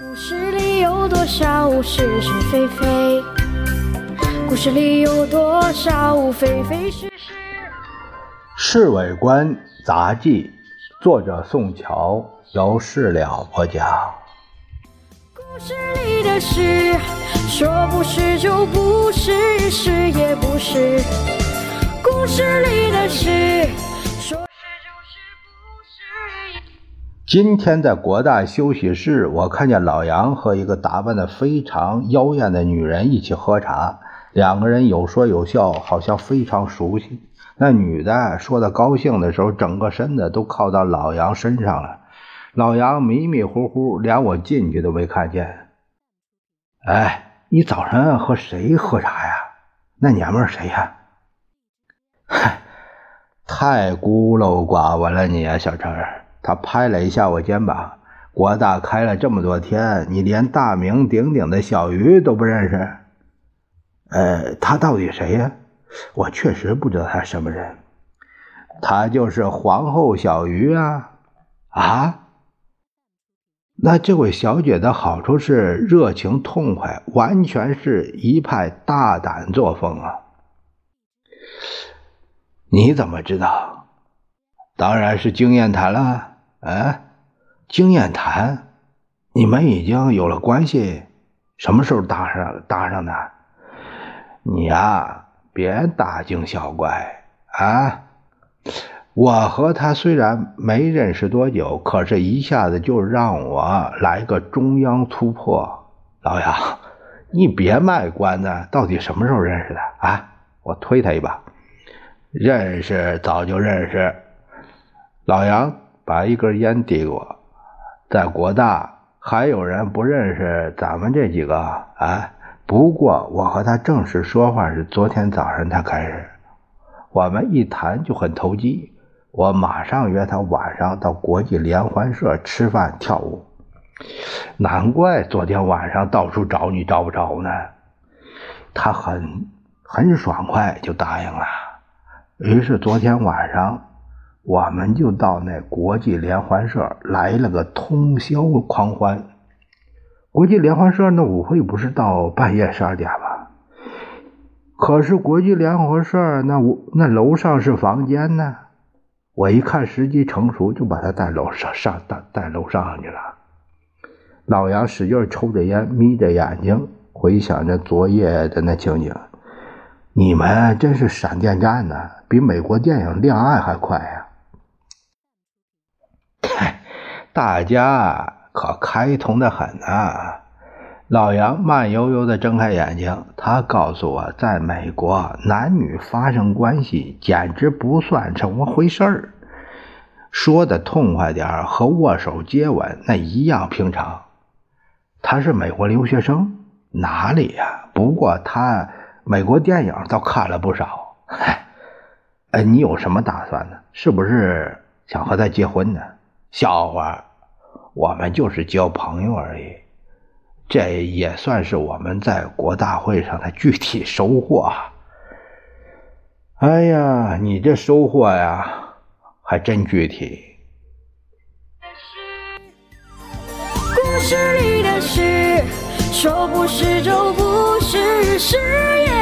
故事里有多少是是非非？故事里有多少非非是是？《侍卫官杂记》，作者宋乔，由事了播讲。故事里的事，说不是就不是，是也不是。故事里的事，今天在国大休息室，我看见老杨和一个打扮的非常妖艳的女人一起喝茶，两个人有说有笑，好像非常熟悉。那女的说的高兴的时候，整个身子都靠到老杨身上了。老杨迷迷糊糊，连我进去都没看见。哎，你早上和谁喝茶呀？那娘们谁呀？嗨，太孤陋寡闻了你啊，小陈儿。他拍了一下我肩膀。国大开了这么多天，你连大名鼎鼎的小鱼都不认识？呃，他到底谁呀？我确实不知道他什么人。他就是皇后小鱼啊！啊？那这位小姐的好处是热情痛快，完全是一派大胆作风啊！你怎么知道？当然是经验谈了。啊，经验谈，你们已经有了关系，什么时候搭上搭上的？你呀，别大惊小怪啊！我和他虽然没认识多久，可是一下子就让我来个中央突破。老杨，你别卖关子，到底什么时候认识的啊？我推他一把。认识，早就认识。老杨把一根烟递给我，在国大还有人不认识咱们这几个啊？不过我和他正式说话是昨天早上才开始，我们一谈就很投机。我马上约他晚上到国际联欢社吃饭跳舞，难怪昨天晚上到处找你找不着呢。他很很爽快就答应了。于是昨天晚上我们就到那国际联欢社来了个通宵狂欢。国际联欢社那舞会不是到半夜十二点吗？可是国际联欢社那屋那楼上是房间呢。我一看时机成熟，就把他带楼上上带带楼上去了。老杨使劲抽着烟，眯着眼睛回想着昨夜的那情景。你们真是闪电战呢，比美国电影恋爱还快呀！大家可开通的很啊！老杨慢悠悠地睁开眼睛，他告诉我，在美国，男女发生关系简直不算什么回事儿。说的痛快点儿和握手接吻那一样平常。他是美国留学生？哪里呀？不过他美国电影倒看了不少。嗨，哎，你有什么打算呢？是不是想和他结婚呢？笑话，我们就是交朋友而已。这也算是我们在国大会上的具体收获。哎呀，你这收获呀，还真具体。故事里的事，说不是就不是，是也。